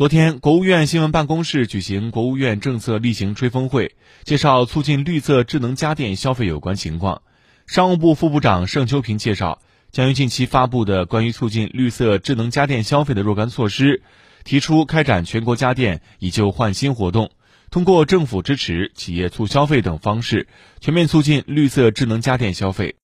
昨天国务院新闻办公室举行国务院政策例行吹风会介绍促进绿色智能家电消费有关情况。商务部副部长盛秋平介绍将于近期发布的关于促进绿色智能家电消费的若干措施提出开展全国家电以旧换新活动通过政府支持企业促消费等方式全面促进绿色智能家电消费。